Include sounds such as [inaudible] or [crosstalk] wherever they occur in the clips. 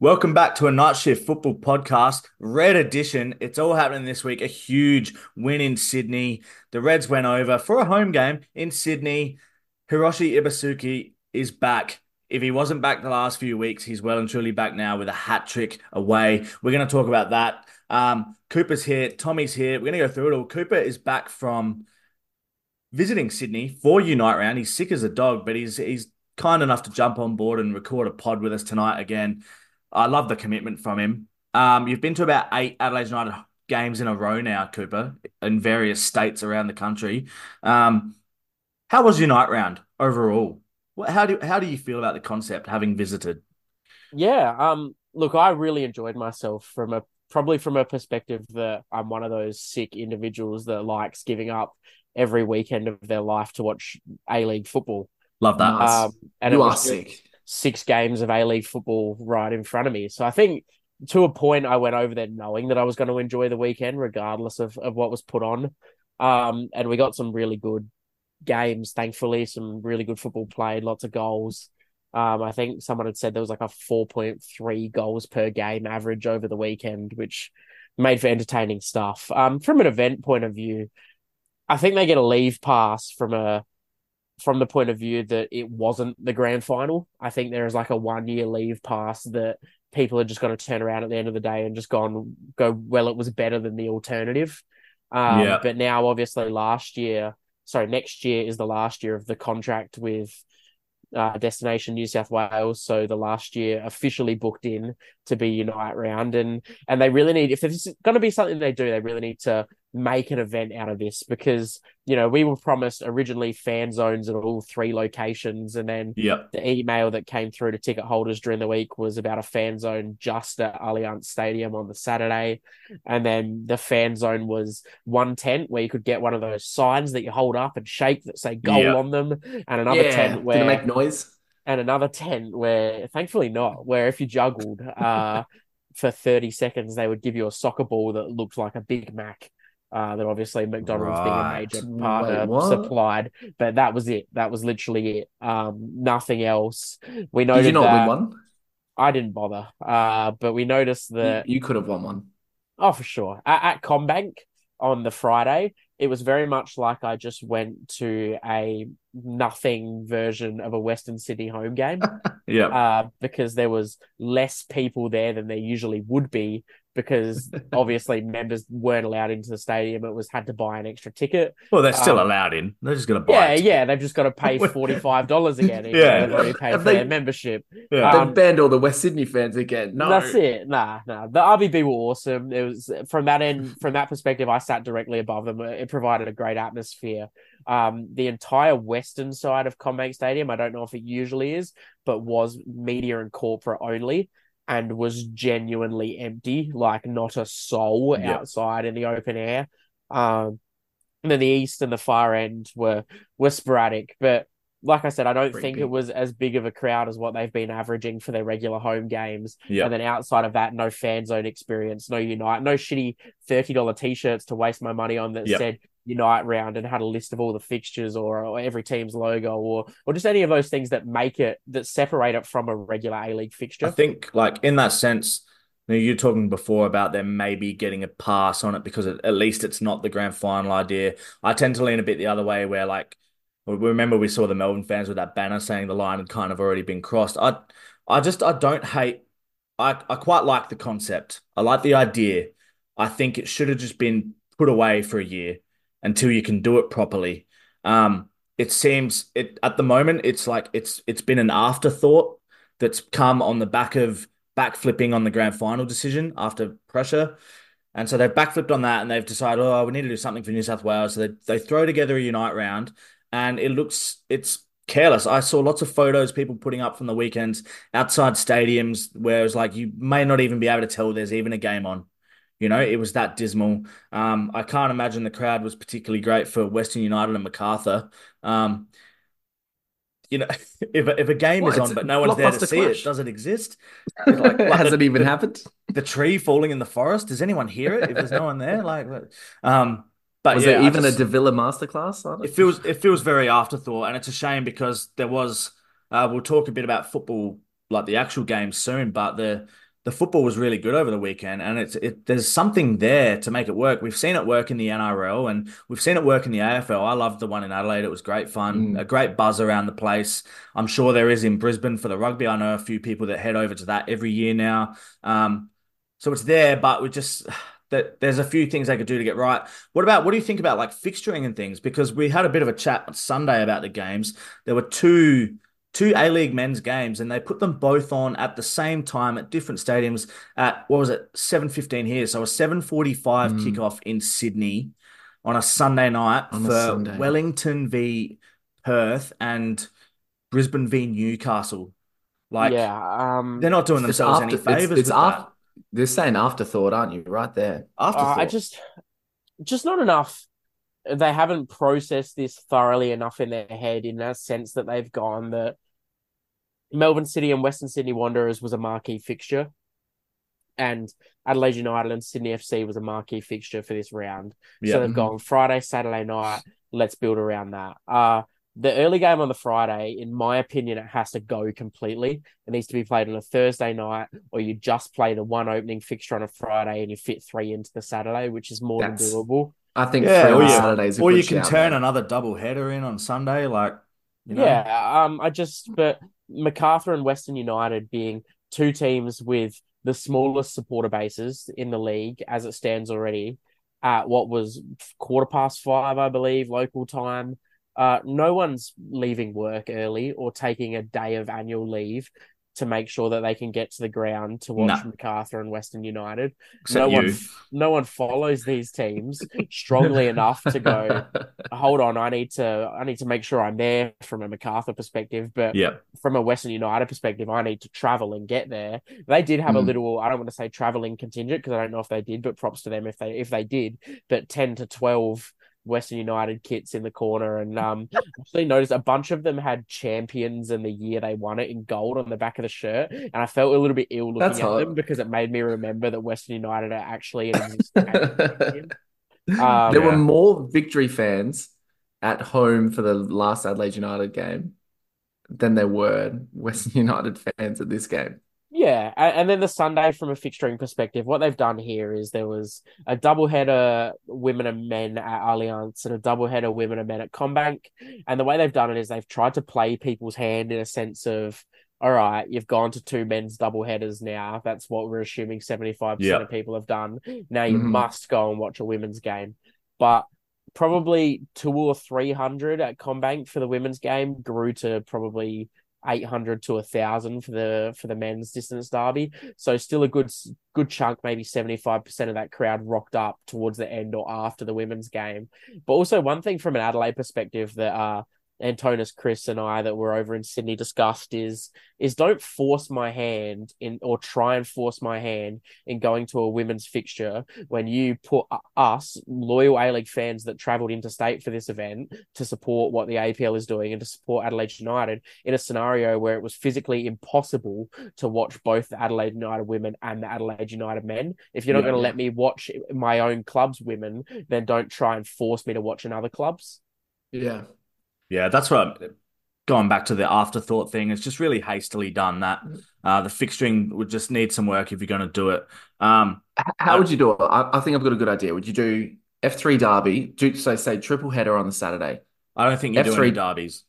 Welcome back to a Night Shift Football Podcast, Red Edition. It's all happening this week. A huge win in Sydney. The Reds went over for a home game in Sydney. Hiroshi Ibusuki is back. If he wasn't back the last few weeks, he's well and truly back now with a hat trick away. We're going to talk about that. Um, Cooper's here. Tommy's here. We're going to go through it all. Cooper is back from visiting Sydney for Unite Round. He's sick as a dog, but he's he's kind enough to jump on board and record a pod with us tonight again. I love the commitment from him. Um, you've been to about eight Adelaide United games in a row now, Cooper, in various states around the country. Um, how was your night round overall? How do how do you feel about the concept having visited? Yeah, um, look, I really enjoyed myself from a probably from a perspective that I'm one of those sick individuals that likes giving up every weekend of their life to watch A League football. Love that. Um, and you are was sick. Six games of A League football right in front of me. So I think to a point, I went over there knowing that I was going to enjoy the weekend, regardless of, of what was put on. Um, and we got some really good games, thankfully, some really good football played, lots of goals. Um, I think someone had said there was like a 4.3 goals per game average over the weekend, which made for entertaining stuff. Um, from an event point of view, I think they get a leave pass from a from the point of view that it wasn't the grand final. I think there is like a one year leave pass that people are just going to turn around at the end of the day and just gone go well. It was better than the alternative. Um, Yeah. But now, obviously, last year, sorry, next year is the last year of the contract with uh, Destination New South Wales. So the last year officially booked in to be Unite Round, and and they really need if this is going to be something they do, they really need to make an event out of this because you know we were promised originally fan zones at all three locations, and then Yep. the email that came through to ticket holders during the week was about a fan zone just at Allianz Stadium on the Saturday. And then the fan zone was one tent where you could get one of those signs that you hold up and shake that say goal Yeah. on them, and another yeah. tent Did where it make noise? and another tent where thankfully not, where if you juggled uh [laughs] for 30 seconds they would give you a soccer ball that looked like a Big Mac. Uh, that obviously McDonald's Right. being a major Wait, partner what? supplied, but that was it. That was literally it. Um, nothing else. We Did you not that win one? I didn't bother. Uh, but we noticed that you, you could have won one. Oh, for sure. At, at CommBank on the Friday, it was very much like I just went to a nothing version of a Western City home game [laughs] Yep. uh, because there was less people there than there usually would be because [laughs] obviously members weren't allowed into the stadium. It was had to buy an extra ticket. well, they're still um, allowed in. They're just going to buy Yeah, it. yeah, they've just got to pay [laughs] forty five dollars [laughs] again. Yeah. they've already paid for they- their membership. Yeah. Um, they banned all the West Sydney fans again. No, That's it. Nah, nah. The RBB were awesome. It was from that end, from that perspective, I sat directly above them. It provided a great atmosphere. Um, the entire western side of CommBank Stadium, I don't know if it usually is, but was media and corporate only and was genuinely empty, like not a soul Yeah. outside in the open air. Um, and then the east and the far end were were sporadic, but like I said, I don't Pretty think big. it was as big of a crowd as what they've been averaging for their regular home games. Yeah. And then outside of that, no fan zone experience, no Unite, no shitty $30 t shirts to waste my money on that Yep. said Unite round and had a list of all the fixtures or, or every team's logo or or just any of those things that make it that separate it from a regular A League fixture. I think, like in that sense, you know, you're talking before about them maybe getting a pass on it because at least it's not the grand final idea. I tend to lean a bit the other way, where like we remember we saw the Melbourne fans with that banner saying the line had kind of already been crossed. I, I just I don't hate. I I quite like the concept. I like the idea. I think it should have just been put away for a year until you can do it properly. Um, it seems it at the moment it's like it's it's been an afterthought that's come on the back of backflipping on the grand final decision after pressure. And so they've backflipped on that and they've decided, oh, we need to do something for New South Wales. So they, they throw together a Unite round and it looks, it's careless. I saw lots of photos people putting up from the weekends outside stadiums where it was like, you may not even be able to tell there's even a game on. You know, it was that dismal. Um, I can't imagine the crowd was particularly great for Western United and Macarthur. Um, you know, [laughs] if a, if a game is on but no one's there to see clash. it, does it exist? [laughs] Like, like Has the- it even happened? the tree falling in the forest. Does anyone hear it? If there's no one there, like, um, but Was yeah, there even just- a Davila masterclass it? feels it feels very afterthought, and it's a shame because there was. Uh, we'll talk a bit about football, like the actual game soon, but the the football was really good over the weekend, and it's it. There's something there to make it work. We've seen it work in the NRL, and we've seen it work in the AFL. I loved the one in Adelaide; it was great fun, Mm. a great buzz around the place. I'm sure there is in Brisbane for the rugby. I know a few people that head over to that every year now. Um, so it's there, but we just [sighs] that there's a few things they could do to get right. What about what do you think about like fixturing and things? Because we had a bit of a chat on Sunday about the games. There were two two A League men's games, and they put them both on at the same time at different stadiums at what was it, 7.15 here. So a 7.45 Mm. kickoff in Sydney on a Sunday night On for Sunday. Wellington v Perth and Brisbane v Newcastle. Like yeah, um, they're not doing It's themselves after, any favors it's with after, they're saying afterthought, aren't you? Right there. uh, Afterthought. I just, just not enough. They haven't processed this thoroughly enough in their head in that sense that they've gone that Melbourne City and Western Sydney Wanderers was a marquee fixture, and Adelaide United and Sydney FC was a marquee fixture for this round. Yeah. So they've gone Friday, Saturday night. Let's build around that. Uh the early game on the Friday, in my opinion, it has to go completely. It needs to be played on a Thursday night, or you just play the one opening fixture on a Friday and you fit three into the Saturday, which is more That's- than doable. I think Yeah, three or on you- Saturdays. or you can turn another double header in on Sunday, like you know. Yeah, um, I just but Macarthur and Western United being two teams with the smallest supporter bases in the league as it stands already, at what was quarter past five, I believe, local time. Uh, no one's leaving work early or taking a day of annual leave to make sure that they can get to the ground to watch No. Macarthur and Western United. Except no one, you. f- no one follows these teams strongly [laughs] enough to go. [laughs] Hold on, I need to, I need to make sure I'm there from a Macarthur perspective, but Yeah. from a Western United perspective, I need to travel and get there. They did have a Mm. little, I don't want to say traveling contingent because I don't know if they did, but props to them if they if they did. But ten to twelve Western United kits in the corner, and [laughs] um, I actually noticed a bunch of them had champions and the year they won it in gold on the back of the shirt, and I felt a little bit ill looking That's at hot. them because it made me remember that Western United are actually an existing. [laughs] Um, there were Yeah. more victory fans at home for the last Adelaide United game than there were Western United fans at this game. Yeah, and then the Sunday from a fixturing perspective, what they've done here is there was a doubleheader women and men at Allianz and a doubleheader women and men at CommBank. And the way they've done it is they've tried to play people's hand in a sense of, all right, you've gone to two men's doubleheaders now. That's what we're assuming 75% Yeah. of people have done. Now you Mhm. must go and watch a women's game. But probably two or 300 at CommBank for the women's game grew to probably 800 to a thousand for the for the men's distance derby. So still a good good chunk, maybe 75% of that crowd rocked up towards the end or after the women's game. But also one thing from an Adelaide perspective that uh Antonis, Chris, and I that were over in Sydney discussed is is don't force my hand in or try and force my hand in going to a women's fixture when you put us loyal A League fans that travelled interstate for this event to support what the APL is doing and to support Adelaide United in a scenario where it was physically impossible to watch both the Adelaide United women and the Adelaide United men. If you're not Yeah. going to let me watch my own club's women, then don't try and force me to watch another club's. Yeah. Yeah, that's what I'm going back to the afterthought thing. It's just really hastily done that. Uh, the fixturing would just need some work if you're going to do it. Um, H- How would you do it? I, I think I've got a good idea. Would you do F3 Derby? Do so say triple header on the Saturday. I don't think you do F3 any derbies.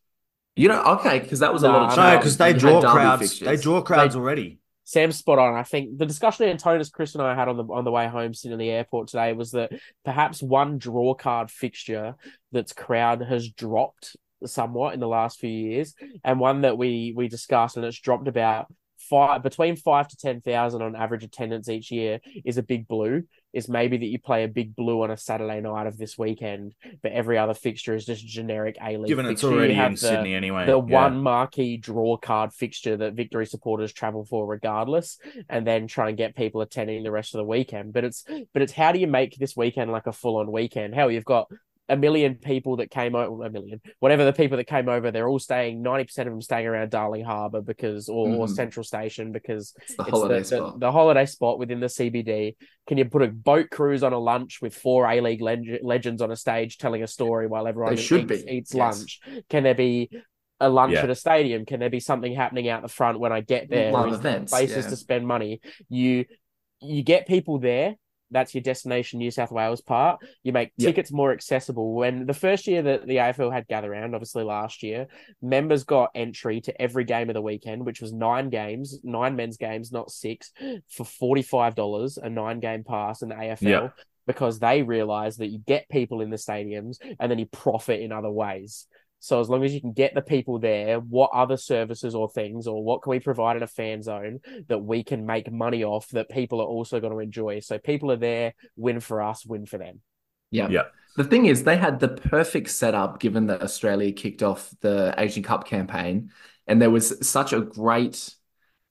You know, okay, because that was a lot of I No, because they You draw crowds. fixtures. They draw crowds already. Sam's spot on. I think the discussion Antonis, Chris, and I had on the on the way home sitting in the airport today was that perhaps one draw card fixture that's crowd has dropped somewhat in the last few years, and one that we we discussed and it's dropped about five between five to ten thousand on average attendance each year is a big blue. Is maybe that you play a big blue on a Saturday night of this weekend, but every other fixture is just generic A League. Given it's fixture. You already in the- Sydney anyway. the Yeah. one marquee draw card fixture that victory supporters travel for regardless and then try and get people attending the rest of the weekend but it's but it's how do you make this weekend like a full-on weekend hell you've got a million people that came over a million whatever the people that came over they're all staying 90% of them staying around darling harbour because or, or Mhm. central station because It's the it's holiday the, the- spot. The, holiday spot within the CBD. Can you put a boat cruise on a lunch with four A League leg- legends on a stage telling a story while everyone eats, eats yes. lunch? Can there be a lunch Yeah. at a stadium? Can there be something happening out the front when I get there? Live events, places yeah. to spend money. You you get people there. That's your destination New South Wales part. You make Yep. tickets more accessible. When the first year that the AFL had gather round, obviously last year, members got entry to every game of the weekend, which was nine games, nine men's games, not six, for forty five dollars a nine game pass in the AFL. Yeah. Because they realize that you get people in the stadiums and then you profit in other ways. So as long as you can get the people there, what other services or things, or what can we provide in a fan zone that we can make money off that people are also going to enjoy? So people are there, win for us, win for them. Yeah. Yeah. The thing is, they had the perfect setup given that Australia kicked off the Asian Cup campaign, and there was such a great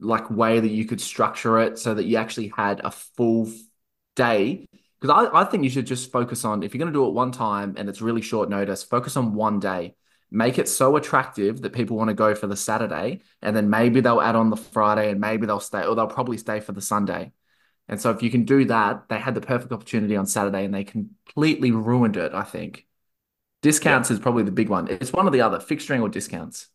like way that you could structure it so that you actually had a full day. Because I, I think you should just focus on if you're going to do it one time and it's really short notice, focus on one day. Make it so attractive that people want to go for the Saturday, and then maybe they'll add on the Friday, and maybe they'll stay, or they'll probably stay for the Sunday. And so if you can do that, they had the perfect opportunity on Saturday and they completely ruined it, I think. Discounts is probably the big one. It's one or the other, fixturing or discounts.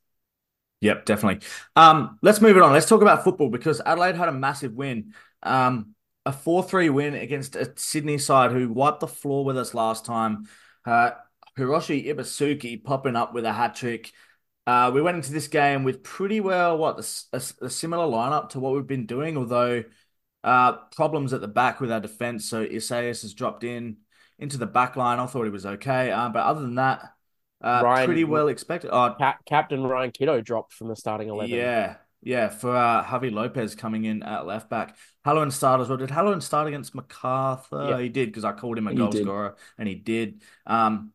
Yep, definitely. Um, let's move it on. Let's talk about football because Adelaide had a massive win. Um, a 4-3 win against a Sydney side who wiped the floor with us last time. Uh, Hiroshi Ibusuki popping up with a hat trick. Uh, we went into this game with pretty well what a, a- a similar lineup to what we've been doing, although uh, problems at the back with our defense. So Isaias has dropped in into the back line. I thought he was okay, uh, but other than that, uh, Ryan- pretty well expected. Oh, Cap- Captain Ryan Kitto dropped from the starting eleven. yeah, yeah, for uh, Javi Lopez coming in at left back. Halloran started as well. Did Halloran start against MacArthur? Yeah. He did because I called him a goal scorer, and he did. Um,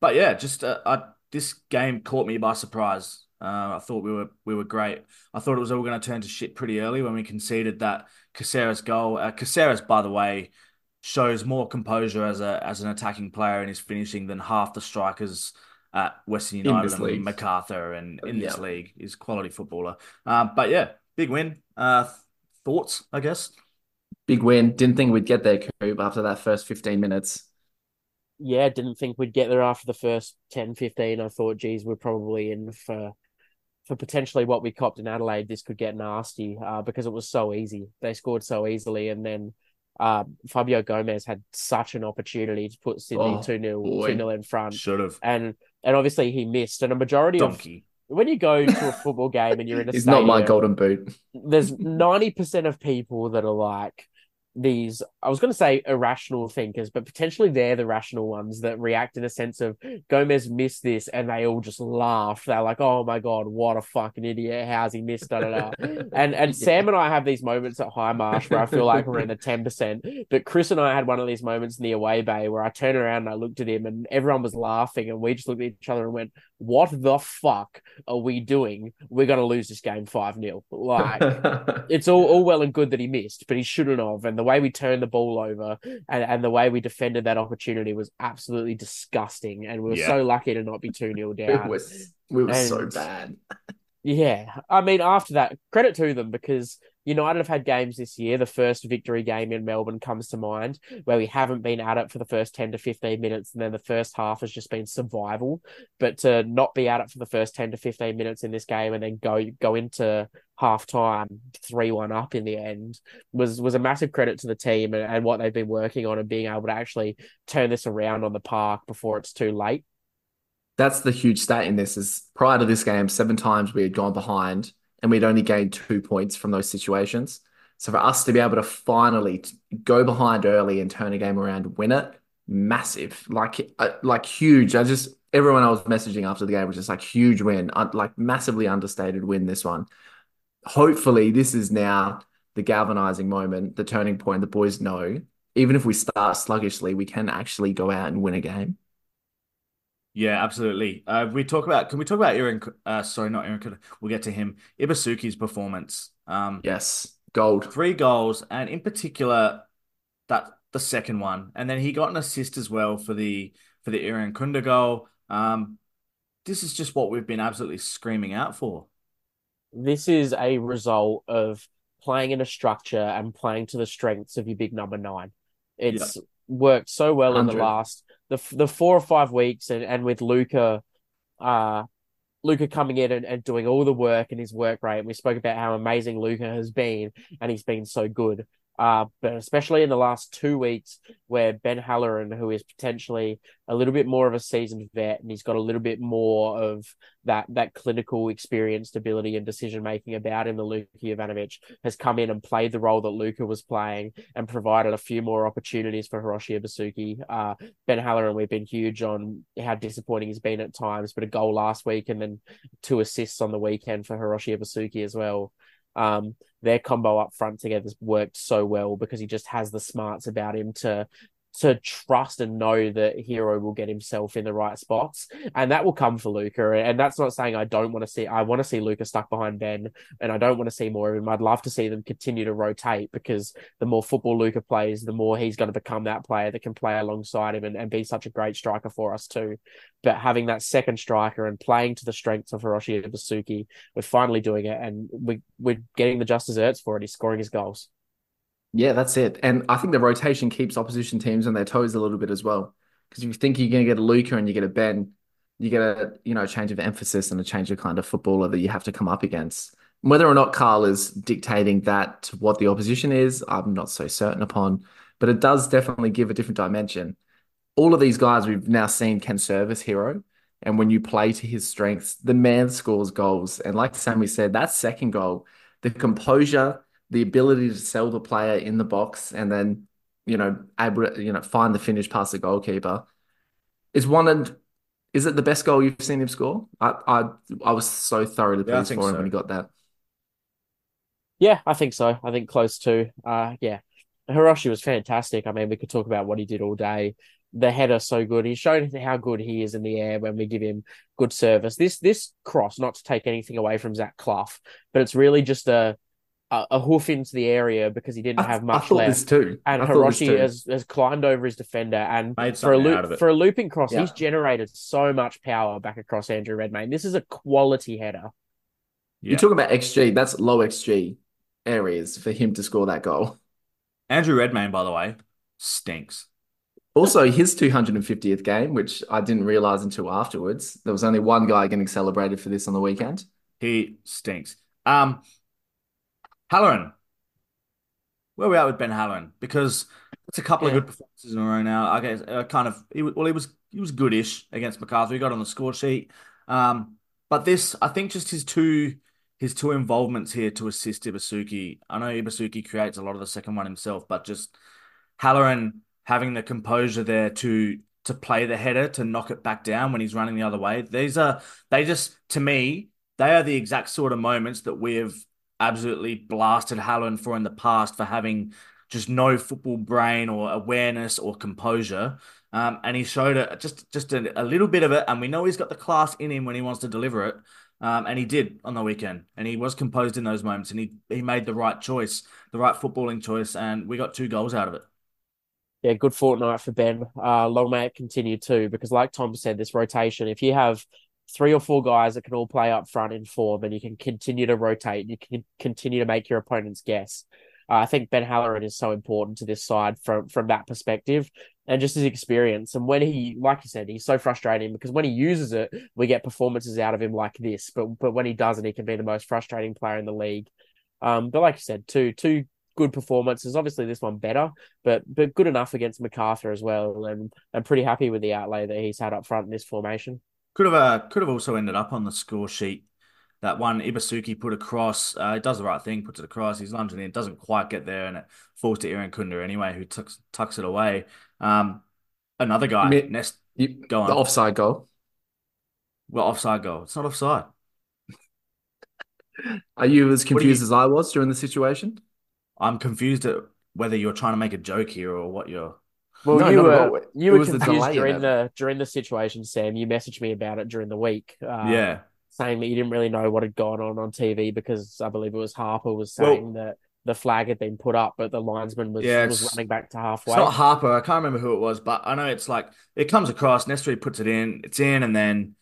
but yeah, just uh, I, this game caught me by surprise. Uh, I thought we were we were great. I thought it was all going to turn to shit pretty early when we conceded that Caceres goal. Uh, Caceres, by the way, shows more composure as a as an attacking player in his finishing than half the strikers at Western United and league. MacArthur and in this league. is quality footballer. Um, but yeah, big win. Uh, thoughts, I guess. Big win. Didn't think we'd get there, Coop, after that first 15 minutes. Yeah, didn't think we'd get there after the first 10, 15. I thought, geez, we're probably in for for potentially what we copped in Adelaide. This could get nasty uh, because it was so easy. They scored so easily, and then uh, Fabio Gomes had such an opportunity to put Sydney Oh, 2 0 2 0 in front. Should have. And and obviously he missed. And a majority of when you go to a football game and you're in a [laughs] It's not my golden boot. there's 90% of people that are like these I was going to say irrational thinkers but potentially they're the rational ones that react in a sense of Gomes missed this and they all just laugh. They're like oh my god what a fucking idiot. How's he missed? Da, da, da. [laughs] and and Sam and I have these moments at Hindmarsh where I feel like we're in the 10% but Chris and I had one of these moments in the away bay where I turned around and I looked at him and everyone was laughing and we just looked at each other and went what the fuck are we doing we're going to lose this game 5-0 like [laughs] it's all, all well and good that he missed, but he shouldn't have. And the way we turned the ball over and, and the way we defended that opportunity was absolutely disgusting. And we were Yeah. so lucky to not be 2 0 [laughs] It down. was, we were so bad. Yeah. I mean, after that, credit to them because United have had games this year. The first victory game in Melbourne comes to mind where we haven't been at it for the first 10 to 15 minutes. And then the first half has just been survival. But to not be at it for the first 10 to 15 minutes in this game and then go, go into half time 3 1 up in the end was, was a massive credit to the team and, and what they've been working on and being able to actually turn this around on the park before it's too late. That's the huge stat in this is prior to this game, seven times we had gone behind and we'd only gained two points from those situations. So for us to be able to finally go behind early and turn a game around, win it, massive, like uh, like huge. I just everyone I was messaging after the game was just like huge win, like massively understated win. This one. Hopefully, this is now the galvanizing moment, the turning point. The boys know even if we start sluggishly, we can actually go out and win a game. Yeah, absolutely. Uh, we talk about. Can we talk about Aaron? Uh, sorry, not Aaron. We'll get to him. Ibusuki's performance. Um, Yes, gold. three goals, and in particular, that the second one, and then he got an assist as well for the for the Irankunda goal. Um, this is just what we've been absolutely screaming out for. this is a result of playing in a structure and playing to the strengths of your big number nine. It's worked so well in the last the the four or five weeks, and and with Luka, uh, Luka coming in and, and doing all the work and his work rate. And we spoke about how amazing Luka has been, and he's been so good. Uh, but especially in the last two weeks, where Ben Halloran, who is potentially a little bit more of a seasoned vet, and he's got a little bit more of that that clinical experience, ability, and decision making about him, the Luka Jovanovic has come in and played the role that Luka was playing and provided a few more opportunities for Hiroshi Ibusuki. Uh, ben Halloran, we've been huge on how disappointing he's been at times, but a goal last week and then two assists on the weekend for Hiroshi Ibusuki as well. Um, their combo up front together worked so well because he just has the smarts about him to to trust and know that Hero will get himself in the right spots, and that will come for Luka. And that's not saying I don't want to see. I want to see Luka stuck behind Ben, and I don't want to see more of him. I'd love to see them continue to rotate because the more football Luka plays, the more he's going to become that player that can play alongside him and, and be such a great striker for us too. But having that second striker and playing to the strengths of Hiroshi Ibusuki, we're finally doing it, and we we're getting the just desserts for it. He's scoring his goals. Yeah, that's it. And I think the rotation keeps opposition teams on their toes a little bit as well. Because if you think you're going to get a Luka and you get a Ben, you get a you know a change of emphasis and a change of kind of footballer that you have to come up against. Whether or not Carl is dictating that to what the opposition is, I'm not so certain upon. But it does definitely give a different dimension. All of these guys we've now seen can serve as hero. And when you play to his strengths, the man scores goals. And like Sammy said, that second goal, the composure the ability to sell the player in the box and then you know able to you know find the finish past the goalkeeper is one and is it the best goal you've seen him score? I I, I was so thoroughly pleased yeah, for him so. when he got that. Yeah, I think so. I think close to. Uh, yeah, Hiroshi was fantastic. I mean, we could talk about what he did all day. The header so good. He showed how good he is in the air when we give him good service. This this cross, not to take anything away from Zach Clough, but it's really just a a, a hoof into the area because he didn't I, have much left. too. And Hiroshi has, has climbed over his defender and for a loop, for a looping cross, yeah. he's generated so much power back across Andrew Redmayne. This is a quality header. Yeah. You're talking about XG. That's low XG areas for him to score that goal. Andrew Redmayne, by the way, stinks. Also, his 250th game, which I didn't realize until afterwards. There was only one guy getting celebrated for this on the weekend. He stinks. Um, Halloran. Where are we at with Ben Halloran? Because it's a couple yeah. of good performances in a row now. I guess uh, kind of he, well he was he was goodish against Macarthur. He got on the score sheet. Um, but this I think just his two his two involvements here to assist Ibusuki. I know Ibusuki creates a lot of the second one himself, but just Halloran having the composure there to to play the header to knock it back down when he's running the other way. These are they just to me they are the exact sort of moments that we have absolutely blasted Halloran for in the past for having just no football brain or awareness or composure. Um, and he showed it just just a, a, little bit of it, and we know he's got the class in him when he wants to deliver it. Um, and he did on the weekend, and he was composed in those moments, and he he made the right choice, the right footballing choice, and we got two goals out of it. Yeah, good fortnight for Ben. Uh, long may it continue too, because like Tom said, this rotation, if you have three or four guys that can all play up front in form, and you can continue to rotate. And You can continue to make your opponents guess. Uh, I think Ben Halloran is so important to this side from from that perspective, and just his experience. And when he, like you said, he's so frustrating because when he uses it, we get performances out of him like this. But but when he doesn't, he can be the most frustrating player in the league. Um, but like you said, two two good performances. Obviously, this one better, but but good enough against Macarthur as well. And I'm pretty happy with the outlay that he's had up front in this formation. Could have uh, could have also ended up on the score sheet. That one Ibusuki put across, uh, he does the right thing, puts it across. He's lunging in, doesn't quite get there, and it falls to Irankunda anyway, who tucks tucks it away. Um, another guy, Nest, you, go on. The offside goal. Well, offside goal. It's not offside. [laughs] Are you as confused you... as I was during the situation? I'm confused at whether you're trying to make a joke here or what you're. Well, no, you were you were confused during the during the situation, Sam. You messaged me about it during the week. Uh, yeah, saying that you didn't really know what had gone on on TV because I believe it was Harper was saying well, that the flag had been put up, but the linesman was yeah, was running back to halfway. It's not Harper. I can't remember who it was, but I know it's like it comes across. Nestory puts it in. It's in, and then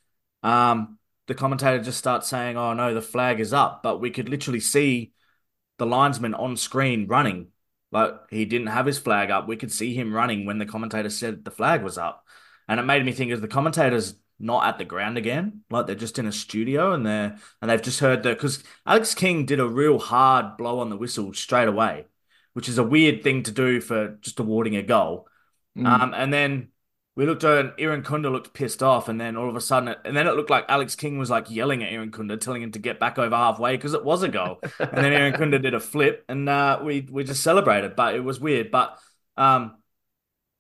um, the commentator just starts saying, "Oh no, the flag is up," but we could literally see the linesman on screen running like he didn't have his flag up. We could see him running when the commentator said the flag was up. And it made me think as the commentators not at the ground again. Like they're just in a studio and they're and they've just heard that because Alex King did a real hard blow on the whistle straight away, which is a weird thing to do for just awarding a goal. Mm. Um, and then we looked at and Irankunda looked pissed off, and then all of a sudden, and then it looked like Alex King was like yelling at Irankunda, telling him to get back over halfway because it was a goal. [laughs] and then Irankunda did a flip, and uh, we we just celebrated, but it was weird. But um,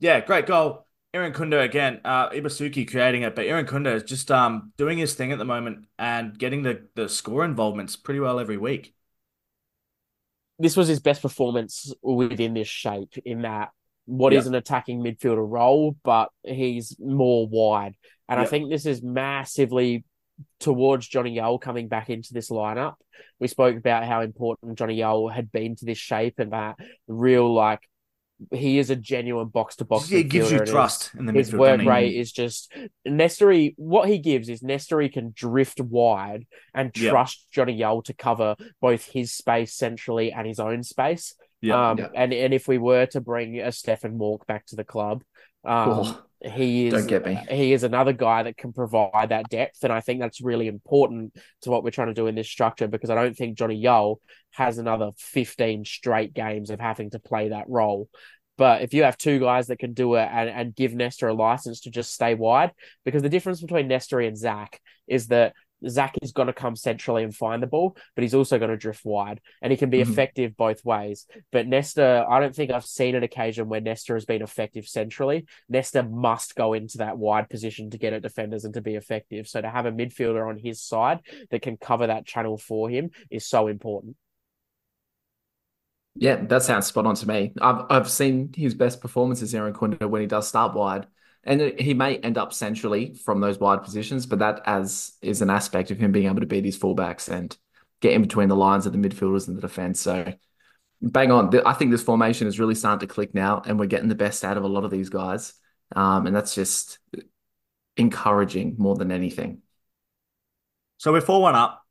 yeah, great goal. Irankunda again, uh, Ibusuki creating it, but Irankunda is just um doing his thing at the moment and getting the the score involvements pretty well every week. This was his best performance within this shape in that what yep. is an attacking midfielder role, but he's more wide. And yep. I think this is massively towards Jonny Yull coming back into this lineup. We spoke about how important Jonny Yull had been to this shape and that real like he is a genuine box to box. He gives you trust in the His work rate is just Nestory. What he gives is Nestory can drift wide and trust yep. Jonny Yull to cover both his space centrally and his own space. Yeah, um, yeah. and and if we were to bring a Stefan Mauk back to the club, um, oh, he is don't get me. He is another guy that can provide that depth, and I think that's really important to what we're trying to do in this structure because I don't think Jonny Yull has another fifteen straight games of having to play that role. But if you have two guys that can do it and, and give Nestor a license to just stay wide, because the difference between Nestor and Zach is that Zach is going to come centrally and find the ball, but he's also going to drift wide and he can be mm-hmm. effective both ways. But Nesta, I don't think I've seen an occasion where Nesta has been effective centrally. Nesta must go into that wide position to get at defenders and to be effective. So to have a midfielder on his side that can cover that channel for him is so important. Yeah, that sounds spot on to me. I've I've seen his best performances, Irankunda, when he does start wide and he may end up centrally from those wide positions, but that as is an aspect of him being able to beat his fullbacks and get in between the lines of the midfielders and the defense. So bang on. I think this formation is really starting to click now, and we're getting the best out of a lot of these guys. Um, and that's just encouraging more than anything. So we're 4 1 up,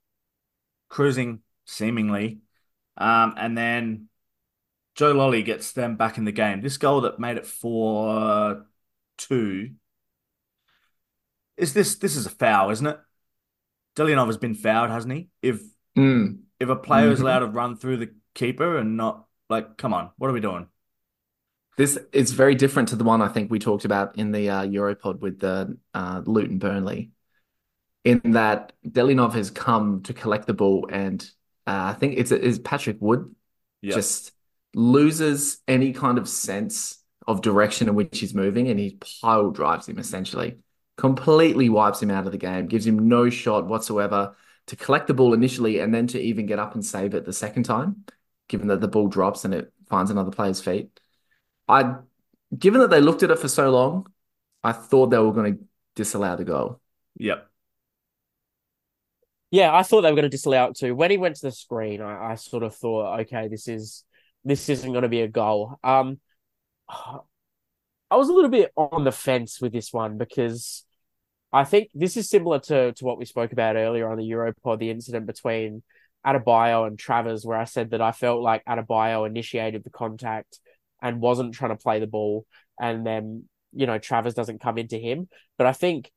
cruising seemingly. Um, and then Joe Lolley gets them back in the game. This goal that made it 4 two. Is this this is a foul, isn't it? Delianov has been fouled, hasn't he? If mm. if a player mm-hmm. is allowed to run through the keeper and not like, come on, what are we doing? This is very different to the one I think we talked about in the uh, Europod with the uh, Luton Burnley, in that Delianov has come to collect the ball, and uh, I think it's is Patrick Wood yep. just loses any kind of sense of direction in which he's moving, and he pile drives him essentially, completely wipes him out of the game, gives him no shot whatsoever to collect the ball initially, and then to even get up and save it the second time, given that the ball drops and it finds another player's feet. I, given that they looked at it for so long, I thought they were going to disallow the goal. Yep. Yeah, I thought they were going to disallow it too. When he went to the screen, I, I sort of thought, okay, this is this isn't going to be a goal. Um, [sighs] I was a little bit on the fence with this one because I think this is similar to, to what we spoke about earlier on the Europod, the incident between Adebayo and Trafford, where I said that I felt like Adebayo initiated the contact and wasn't trying to play the ball. And then, you know, Trafford doesn't come into him. But I think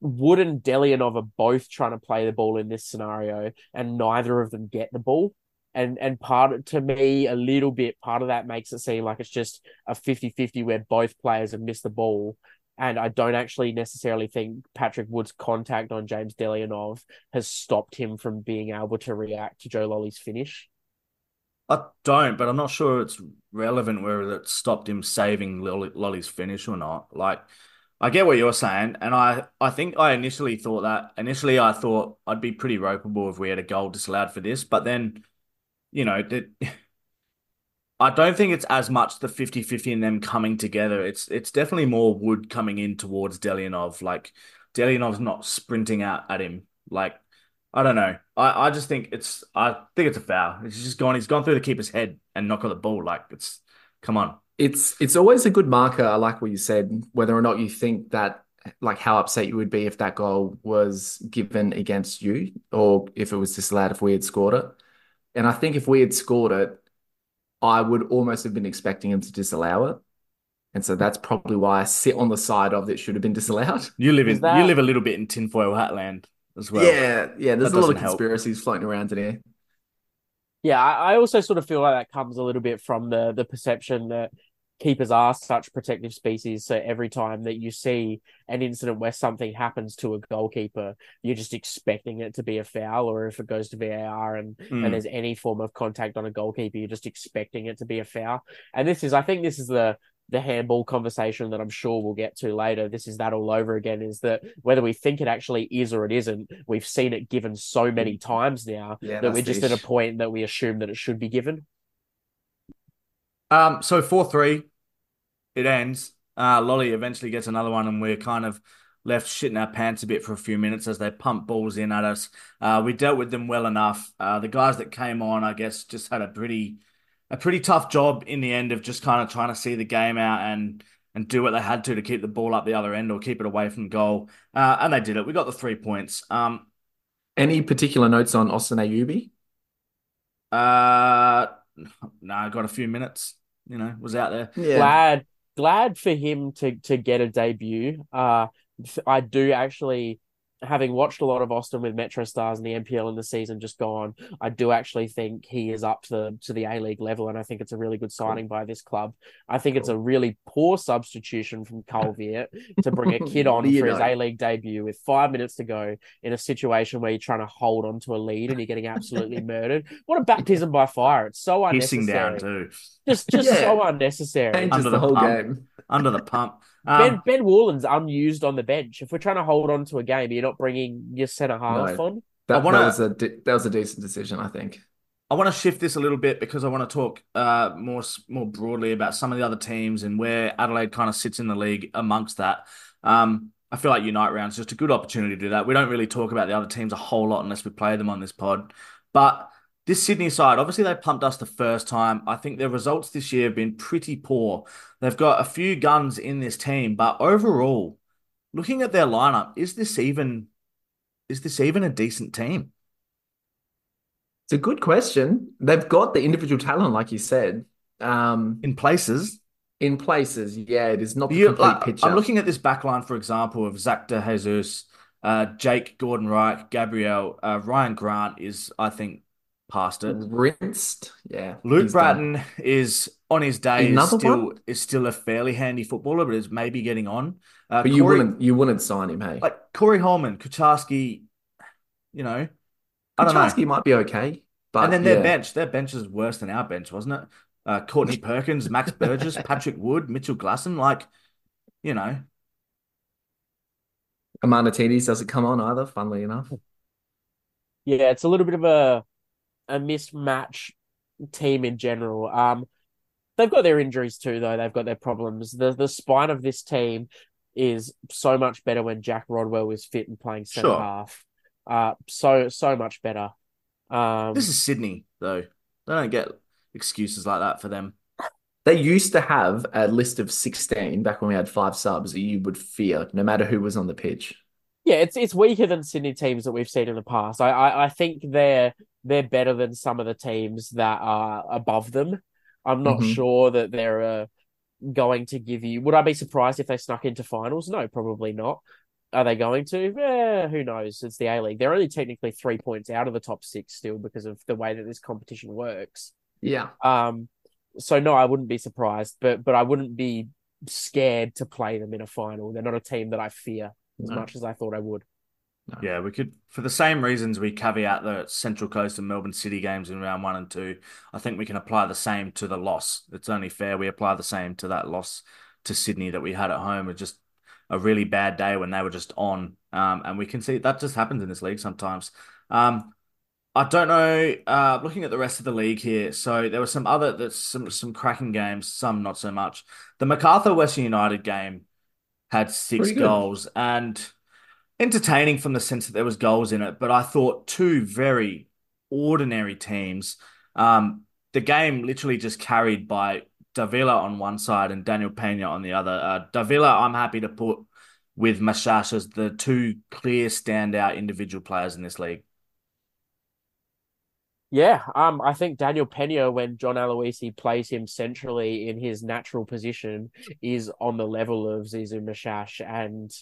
Wood and Delianov are both trying to play the ball in this scenario, and neither of them get the ball and and part to me a little bit part of that makes it seem like it's just a 50-50 where both players have missed the ball and I don't actually necessarily think Patrick Wood's contact on James Delianov has stopped him from being able to react to Joe Lolley's finish. I don't, but I'm not sure it's relevant whether it stopped him saving Lolley's finish or not. Like, I get what you're saying, and I, I think I initially thought that. Initially, I thought I'd be pretty ropeable if we had a goal disallowed for this, but then you know, that [laughs] I don't think it's as much the 50-50 in them coming together. It's it's definitely more Wood coming in towards Delianov. Like Delianov's not sprinting out at him. Like I don't know. I, I just think it's I think it's a foul. It's just gone. He's gone through the keeper's head and knocked on the ball. Like it's come on. It's it's always a good marker. I like what you said. Whether or not you think that like how upset you would be if that goal was given against you or if it was disallowed if we had scored it. And I think if we had scored it, I would almost have been expecting him to disallow it. And so that's probably why I sit on the side of it should have been disallowed. [laughs] You live in that- you live a little bit in tinfoil hat land as well. yeah, yeah. There's that a lot of doesn't help. conspiracies floating around in here. Yeah, I, I also sort of feel like that comes a little bit from the the perception that keepers are such protective species. So every time that you see an incident where something happens to a goalkeeper, you're just expecting it to be a foul, or if it goes to VAR and Mm. and there's any form of contact on a goalkeeper, you're just expecting it to be a foul. And this is, I think, this is the the handball conversation that I'm sure we'll get to later. This is that all over again. Is that whether we think it actually is or it isn't? We've seen it given so many times now Yeah, that we're just at a point that we assume that it should be given. Um, so four three, it ends. Uh, Lolley eventually gets another one, and we're kind of left shitting our pants a bit for a few minutes as they pump balls in at us. Uh, we dealt with them well enough. Uh, the guys that came on, I guess, just had a pretty a pretty tough job in the end of just kind of trying to see the game out and and do what they had to to keep the ball up the other end or keep it away from goal. Uh, and they did it. We got the three points. Um, Any particular notes on Austin Ayoubi? uh, no, I got a few minutes. You know, was out there. Yeah. Glad, glad for him to to get a debut. Uh, I do actually, having watched a lot of Austin with Metro Stars in the NPL in the season just gone, I do actually think he is up to the to the A League level, and I think it's a really good signing by this club. I think it's a really poor substitution from Carl Veart to bring a kid [laughs] on What do you for his? A League debut with five minutes to go in a situation where you're trying to hold on to a lead and you're getting absolutely [laughs] murdered. What a baptism by fire! It's so unnecessary. Hissing down unnecessary. too. Just just Yeah. so unnecessary. Changes Under the the whole pump. game. Under the pump. Ben Um, Ben Woolen's unused on the bench. If we're trying to hold on to a game, you're not bringing your centre half No. on. That, wanna- that was a de- that was a decent decision, I think. I want to shift this a little bit because I want to talk uh, more more broadly about some of the other teams and where Adelaide kind of sits in the league amongst that. Um, I feel like Unite Round's just a good opportunity to do that. We don't really talk about the other teams a whole lot unless we play them on this pod. But this Sydney side, obviously they pumped us the first time. I think their results this year have been pretty poor. They've got a few guns in this team, but overall, looking at their lineup, is this even is this even a decent team? It's a good question. They've got the individual talent, like you said, um, In places, in places. Yeah, it is not the You- complete like, picture. I'm looking at this back line, for example, of Zach De Jesus, uh, Jake Girdwood-Reich, Gabriel, uh, Ryan Grant is, I think, past it. rinsed. Yeah, Luke he's done. Is on his day is Another still one? is still a fairly handy footballer, but is maybe getting on. Uh, But you Corey, wouldn't you wouldn't sign him, hey? like Corey Holman, Kucharski, you know, I. Kucharski might be okay, but And then their yeah. bench, their bench is worse than our bench, wasn't it? Uh, Courtney [laughs] Perkins, Max Burgess, Patrick Wood, Mitchell Glasson, like, you know, Amanatides doesn't come on either, funnily enough. Yeah, it's a little bit of a a mismatch team in general. Um, they've got their injuries too, though. They've got their problems. The the spine of this team is so much better when Jack Rodwell is fit and playing centre Sure. half. Uh, so so much better. Um, This is Sydney, though. They don't get excuses like that for them. They used to have a list of 16 back when we had five subs that you would fear, no matter who was on the pitch. Yeah, it's it's weaker than Sydney teams that we've seen in the past. I, I, I think they're they're better than some of the teams that are above them. I'm not Mhm. sure that they're uh, going to give you. Would I be surprised if they snuck into finals? No, probably not. Are they going to? Eh, who knows? It's the A League. They're only technically three points out of the top six still because of the way that this competition works. Yeah. Um, so no, I wouldn't be surprised, but but I wouldn't be scared to play them in a final. They're not a team that I fear as No. much as I thought I would. Yeah, we could, for the same reasons we caveat the Central Coast and Melbourne City games in round one and two, I think we can apply the same to the loss. It's only fair we apply the same to that loss to Sydney that we had at home. It's just a really bad day when they were just on. Um, and we can see that just happens in this league sometimes. Um, I don't know. Uh, looking at the rest of the league here, so there were some other there's some some cracking games, some not so much. The Macarthur Western United game had six goals and entertaining from the sense that there was goals in it, but I thought two very ordinary teams. Um, the game literally just carried by Davila on one side and Daniel Penha on the other. Uh, Davila, I'm happy to put with Machach as the two clear standout individual players in this league. Yeah, um, I think Daniel Penha, when John Aloisi plays him centrally in his natural position, is on the level of Zizou Machach and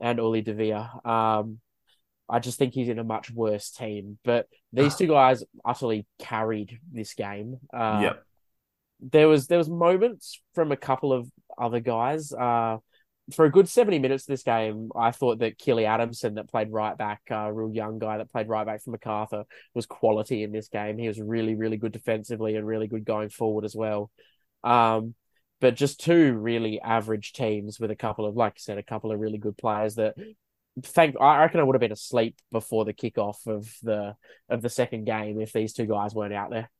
and Uli Davila. Um, I just think he's in a much worse team. But [sighs] these two guys utterly carried this game. Uh, Yep. there was there was moments from a couple of other guys. Uh, for a good seventy minutes of this game, I thought that Kealey Adamson, that played right back, a uh, real young guy that played right back for Macarthur, was quality in this game. He was really really good defensively and really good going forward as well. Um, but just two really average teams with a couple of, like I said, a couple of really good players that. Thank I reckon I would have been asleep before the kickoff of the of the second game if these two guys weren't out there.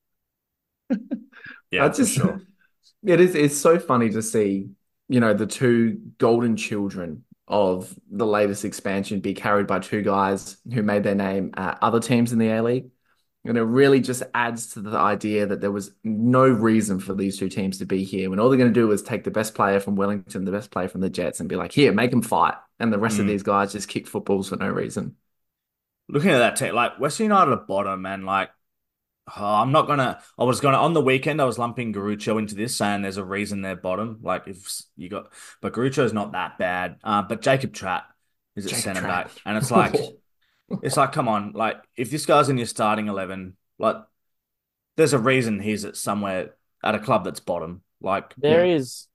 [laughs] Yeah, I for just sure. [laughs] it is it's so funny to see, you know, the two golden children of the latest expansion be carried by two guys who made their name at other teams in the A League. And it really just adds to the idea that there was no reason for these two teams to be here when all they're going to do is take the best player from Wellington, the best player from the Jets, and be like, here, make them fight. And the rest of Mm. these guys just kick footballs for no reason. Looking at that team, like Western United at bottom, and like oh, I'm not gonna. I was gonna on the weekend. I was lumping Garuccio into this, saying there's a reason they're bottom. Like if you got, but Garuccio's not that bad. Uh, but Jacob Trapp is at Jacob centre back, and it's like [laughs] it's like come on, like if this guy's in your starting eleven, like there's a reason he's at somewhere at a club that's bottom. Like There is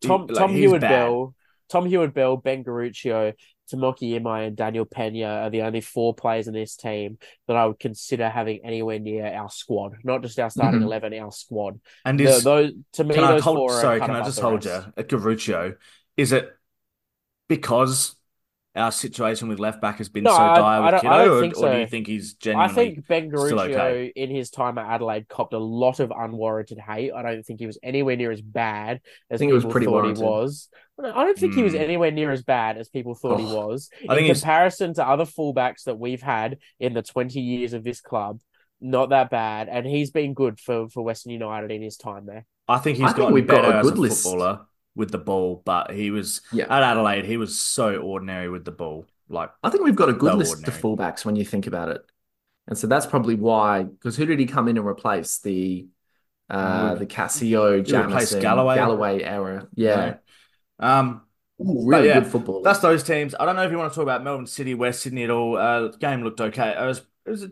Tom like, Tom bad. Bell, Tom Heward-Belle, Ben Garuccio, Tomoki Imai, and Daniel Penha are the only four players in this team that I would consider having anywhere near our squad, not just our starting Mhm. eleven, our squad. and The- is those to me, those hold? four Sorry, can I just hold rest. you at Garuccio? Is it because our situation with left back has been No, so I- dire I with don't- Kitto, I don't or, think or do you think he's genuinely? I think Ben still Garuccio okay. in his time at Adelaide copped a lot of unwarranted hate. I don't think he was anywhere near as bad as think it was people pretty thought warranted. he was. I don't think he was Hmm. anywhere near as bad as people thought he Oh, was. I think in he's- comparison to other fullbacks that we've had in the 20 years of this club, not that bad. And he's been good for, for Western United in his time there. I think he's I think gotten we've got better a as a good list. With the ball, but he was Yeah. at Adelaide. He was so ordinary with the ball. Like I think we've got a good So list ordinary. of fullbacks when you think about it. And so that's probably why, because who did he come in and replace? The uh the Cassio, Jamieson, Galloway? Galloway era. Yeah. um, Ooh, really yeah, good football. that's those teams. I don't know if you want to talk about Melbourne City, West Sydney at all. Uh, game looked okay. It was it was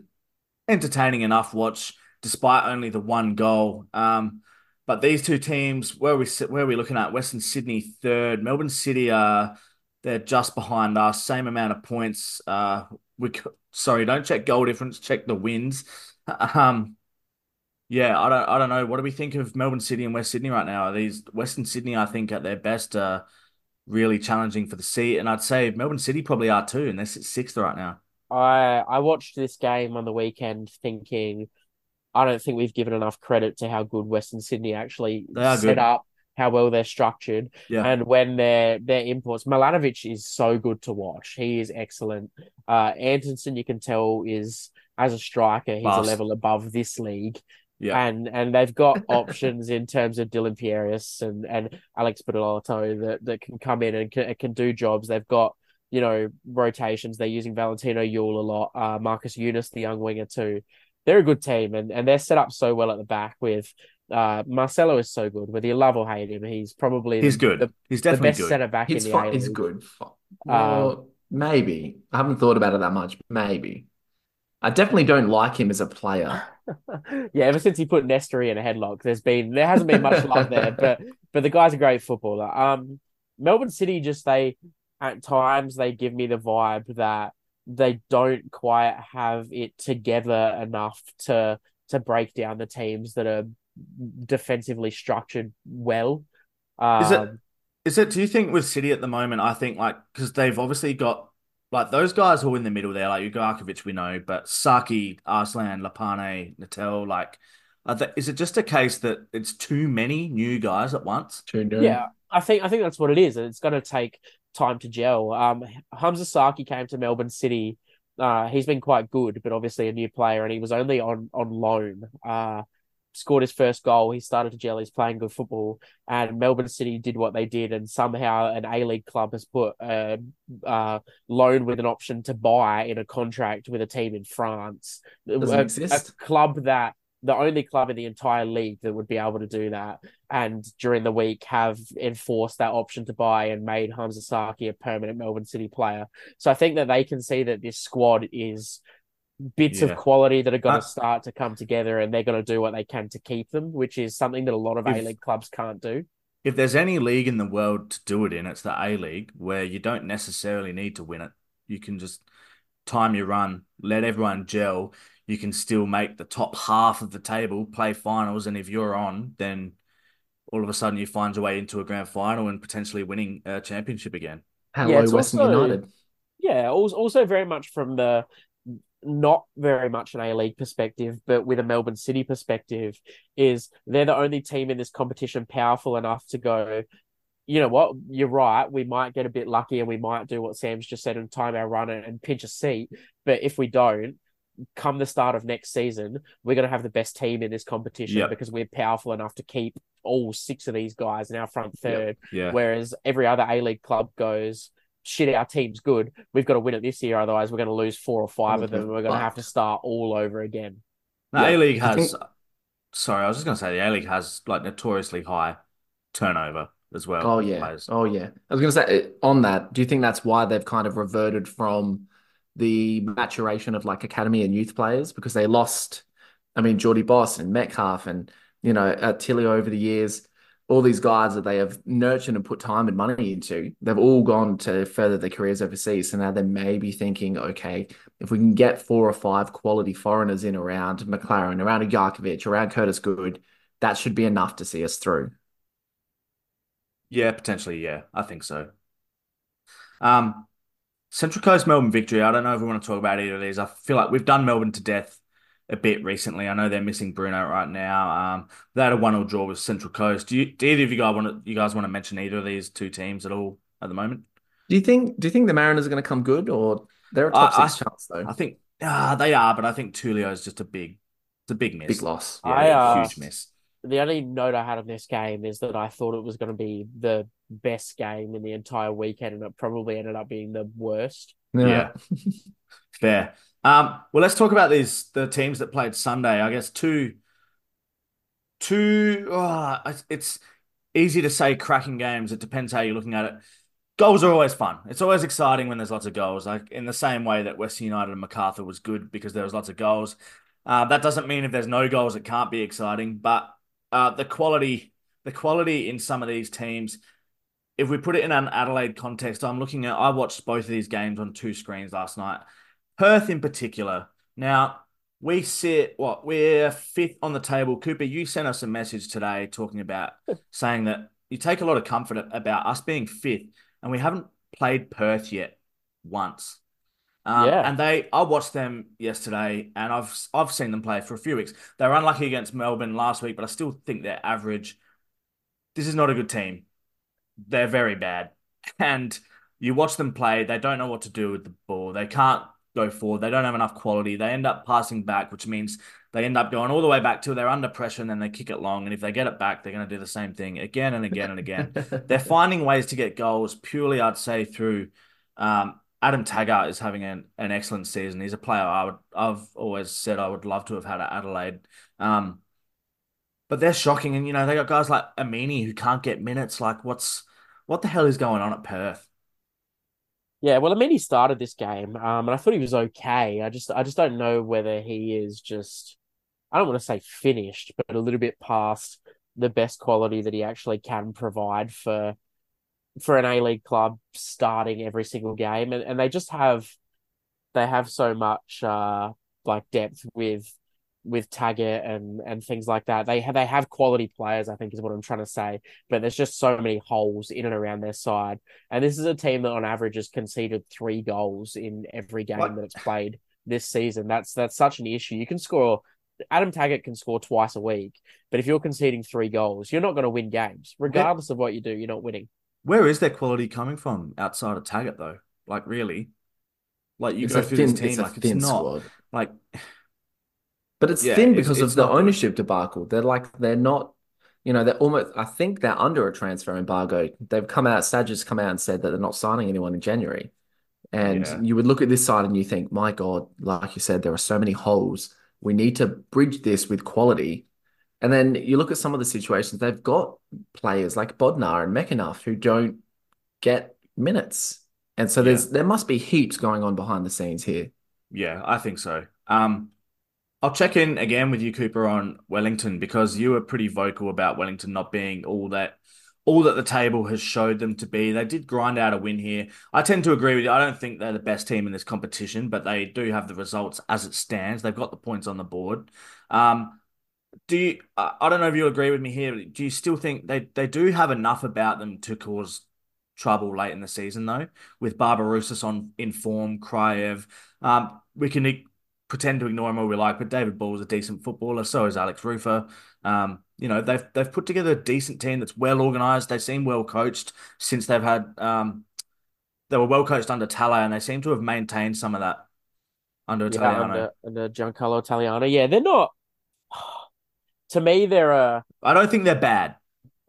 entertaining enough watch, despite only the one goal. Um, but these two teams, where we where are we looking at? Western Sydney third, Melbourne City are they're just behind us, same amount of points. Uh, we sorry, don't check goal difference, check the wins. [laughs] Um, yeah, I don't I don't know. What do we think of Melbourne City and West Sydney right now? Are these Western Sydney, I think, at their best, uh, really challenging for the seat, and I'd say Melbourne City probably are too, and they're sixth right now. I I watched this game on the weekend thinking I don't think we've given enough credit to how good Western Sydney actually set good. up, how well they're structured, Yeah. and when their their imports. Milanovic is so good to watch. He is excellent. Uh, Antonsson, you can tell, is as a striker, he's Class. a level above this league. Yeah. And and they've got [laughs] options in terms of Dylan Pierias and, and Alex Badolato that, that can come in and can, can do jobs. They've got, you know, rotations. They're using Valentino Yuel a lot. Uh, Marcus Younis, the young winger, too. They're a good team and, and they're set up so well at the back with uh, Marcelo is so good. Whether you love or hate him, he's probably He's the, good. the, He's the best good. centre back He's in the fine. He's good. Well, maybe. I haven't thought about it that much. Maybe. I definitely don't like him as a player. [laughs] yeah, ever since he put Nestory in a headlock, there's been there hasn't been much love there, [laughs] but but the guy's a great footballer. Um, Melbourne City just they at times they give me the vibe that they don't quite have it together enough to to break down the teams that are defensively structured well. Is it- Um, Is it? Do you think with City at the moment? I think like because they've obviously got like those guys who are in the middle there, like Ugarkovic, we know, but Sakhi, Arslan, Lapane, Natel, like, are the, is it just a case that it's too many new guys at once? Yeah, I think I think that's what it is, and it's going to take time to gel. Um, Hamza Sakhi came to Melbourne City. Uh, he's been quite good, but obviously a new player, and he was only on on loan. Uh, scored his first goal. He started to gel. He's playing good football, and Melbourne City did what they did, and somehow an A League club has put a, a loan with an option to buy in a contract with a team in France. Doesn't a, exist. a club that the only club in the entire league that would be able to do that, and during the week have enforced that option to buy and made Hamza Sakhi a permanent Melbourne City player. So I think that they can see that this squad is bits Yeah. of quality that are going to start to come together and they're going to do what they can to keep them, which is something that a lot of A League clubs can't do. If there's any league in the world to do it in, it's the A League, where you don't necessarily need to win it. You can just time your run, let everyone gel. You can still make the top half of the table, play finals, and if you're on, then all of a sudden you find your way into a grand final and potentially winning a championship again. Hello, it's Western also- United. Yeah, also, also very much from the not very much an A League perspective, but with a Melbourne City perspective, is they're the only team in this competition powerful enough to go, you know what, you're right, we might get a bit lucky and we might do what Sam's just said and time our run and, and pinch a seat. But if we don't, come the start of next season, we're going to have the best team in this competition Yep. because we're powerful enough to keep all six of these guys in our front third. Yeah. Whereas every other A League club goes, shit, our team's good. We've got to win it this year, otherwise we're going to lose four or five of them. and We're going to have to start all over again. The Yeah, A League has, think- sorry, I was just going to say the A League has like notoriously high turnover as well. Oh yeah. players. Oh yeah. I was gonna say uh, on that, do you think that's why they've kind of reverted from the maturation of like academy and youth players because they lost, I mean, Jordy Bos and Metcalfe and you know Tilio over the years, all these guys that they have nurtured and put time and money into, they've all gone to further their careers overseas. So now they may be thinking, okay, if we can get four or five quality foreigners in around Maclaren, around Yarkovich, around Curtis Good, that should be enough to see us through. Yeah, potentially. Yeah, I think so. Um, Central Coast Melbourne victory. I don't know if we want to talk about either of these. I feel like we've done Melbourne to death a bit recently. I know they're missing Bruno right now. Um, they had a one-all draw with Central Coast. Do you, do either of you guys want to, you guys want to mention either of these two teams at all at the moment? Do you think do you think the Mariners are going to come good or they're a top I- six chance though? I think ah, they are, but I think Tulio is just a big, it's a big miss. Big loss. Yeah, I, uh, huge miss. The only note I had of this game is that I thought it was going to be the best game in the entire weekend, and it probably ended up being the worst. Yeah. [laughs] Fair. Um, well, let's talk about these the teams that played Sunday. I guess two, two. Oh, it's- it's easy to say cracking games. It depends how you're looking at it. Goals are always fun. It's always exciting when there's lots of goals. Like in the same way that Western United and Macarthur was good because there was lots of goals. Uh, that doesn't mean if there's no goals, it can't be exciting. But uh, the quality, the quality in some of these teams if we put it in an Adelaide context, I'm looking at, I watched both of these games on two screens last night. Perth in particular. Now, we sit, what, we're fifth on the table. Cooper, you sent us a message today talking about [laughs] saying that you take a lot of comfort about us being fifth and we haven't played Perth yet once. Um, Yeah. And they, I watched them yesterday, and I've I've seen them play for a few weeks. They were unlucky against Melbourne last week, but I still think they're average. This is not a good team. They're very bad, [laughs] and you watch them play. They don't know what to do with the ball. They can't go forward. They don't have enough quality. They end up passing back, which means they end up going all the way back till they're under pressure, and then they kick it long. And if they get it back, they're going to do the same thing again and again and again [laughs] they're finding ways to get goals purely, I'd say, through um, Adam Taggart is having an, an excellent season. He's a player I would I've always said I would love to have had at Adelaide. Um, but they're shocking, and you know they got guys like Amini who can't get minutes. Like, what's what the hell is going on at Perth? Yeah, well, I mean, started this game, um, and I thought he was okay. I just, I just don't know whether he is just, I don't want to say finished, but a little bit past the best quality that he actually can provide for, for an A League club starting every single game, and and they just have, they have so much, uh, like depth with, with Taggart and and things like that. They have they have quality players, I think, is what I'm trying to say. But there's just so many holes in and around their side. And this is a team that on average has conceded three goals in every game What? that it's played this season. That's that's such an issue. You can score Adam Taggart can score twice a week, but if you're conceding three goals, you're not going to win games. Regardless of what you do, you're not winning. Where is their quality coming from outside of Taggart though? Like really? Like you It's go through thin, this team, it's like thin it's not squad. like But it's Yeah, thin it's- because it's of the not good. ownership debacle. They're like they're not, you know, they're almost. I think they're under a transfer embargo. They've come out. Sadger's come out and said that they're not signing anyone in January. And Yeah. you would look at this side and you think, my God, like you said, there are so many holes. We need to bridge this with quality. And then you look at some of the situations they've got players like Bodnar and McAnuff who don't get minutes. And so there's there must be heaps going on behind the scenes here. Yeah, I think so. Um, I'll check in again with you, Cooper, on Wellington because you were pretty vocal about Wellington not being all that all that the table has showed them to be. They did grind out a win here. I tend to agree with you. I don't think they're the best team in this competition, but they do have the results as it stands. They've got the points on the board. Um, do you? I don't know if you agree with me here. but Do you still think they they do have enough about them to cause trouble late in the season though? With Barbarouses on in form, Kryev, um, we can pretend to ignore him all we like, but David Ball is a decent footballer. So is Alex Rufer. Um, you know they've they've put together a decent team that's well organised. They seem well coached since they've had um, they were well coached under Talay, and they seem to have maintained some of that under Yeah, Italiano. under, under Giancarlo Italiano. Yeah, they're not. To me, they're a I don't think they're bad.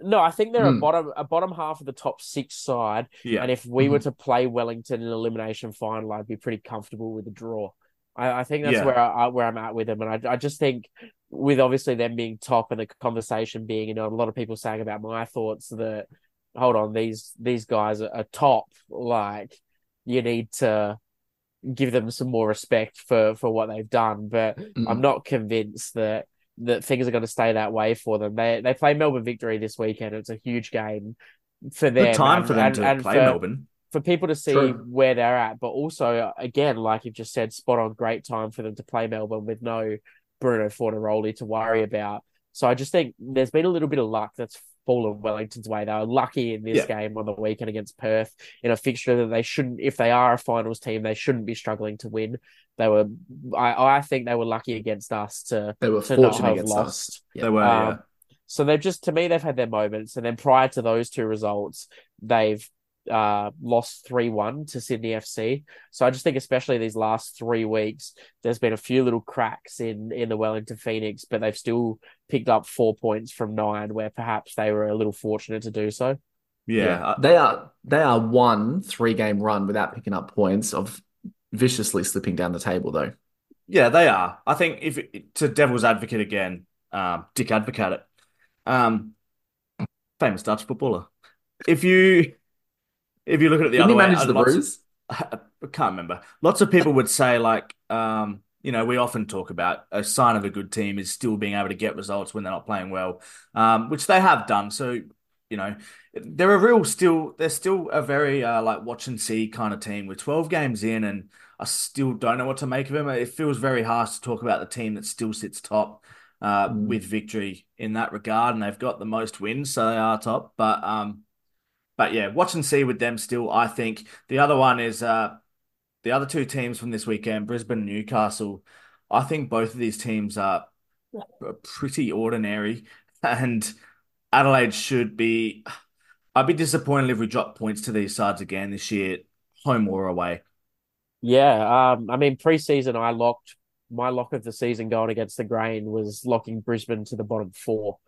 no. I think they're a Hmm. bottom a bottom half of the top six side. Yeah, And if we were to play Wellington in an elimination final, I'd be pretty comfortable with the draw. I, I think that's Yeah. where I where I'm at with them, and I I just think with obviously them being top and the conversation being, you know, a lot of people saying about my thoughts that hold on, these these guys are, are top. Like you need to give them some more respect for for what they've done, but Mm. I'm not convinced that that things are going to stay that way for them. They they play Melbourne Victory this weekend. It's a huge game for them. good time and- for them and- to and play for- Melbourne. for people to see True. where they're at, but also again, like you've just said, spot on, great time for them to play Melbourne with no Bruno Fornaroli to worry about. So I just think there's been a little bit of luck that's fallen Wellington's way. They were lucky in this Yeah. game on the weekend against Perth in a fixture that they shouldn't, if they are a finals team, they shouldn't be struggling to win. They were, I, I think they were lucky against us to They were to not fortunate have against lost. us. They were, Um, yeah. So they've just, to me, they've had their moments. And then prior to those two results, they've uh, lost 3 1 to Sydney FC. So I just think, especially these last three weeks, there's been a few little cracks in, in the Wellington Phoenix, but they've still picked up four points from nine, where perhaps they were a little fortunate to do so. Yeah, I- They are they are one three game run without picking up points of viciously slipping down the table though. Yeah, they are. I think if to devil's advocate again, um, Dick Advocate it, um, famous Dutch footballer. If you if you look at it the Didn't other he way, manage uh, the Brews? [laughs] I can't remember. Lots of people would say like, um, you know, we often talk about a sign of a good team is still being able to get results when they're not playing well, um, which they have done. So, you know, they're a real still, they're still a very uh, like watch and see kind of team. We're 12 games in and I still don't know what to make of them. It feels very harsh to talk about the team that still sits top uh, Mm. with victory in that regard. And they've got the most wins, so they are top. But, um, but yeah, watch and see with them still. I think the other one is uh, the other two teams from this weekend, Brisbane and Newcastle. I think both of these teams are pretty ordinary, [laughs] and Adelaide should be. I'd be disappointed if we drop points to these sides again this year, home or away. Yeah, um, I mean, preseason, I locked my lock of the season going against the grain was locking Brisbane to the bottom four.